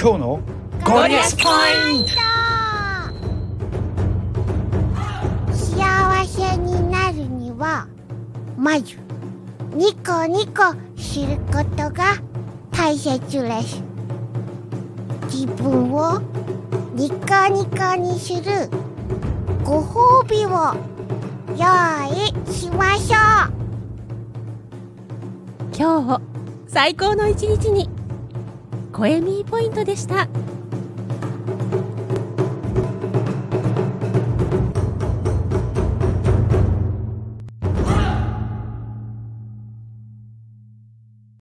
今日のゴリアスポイン。ト幸せになるにはまずニコニコすることが大切です自分をニコニコにする。ご褒美を用意しましょう。今日を最高の一日に。声ミーポイントでした。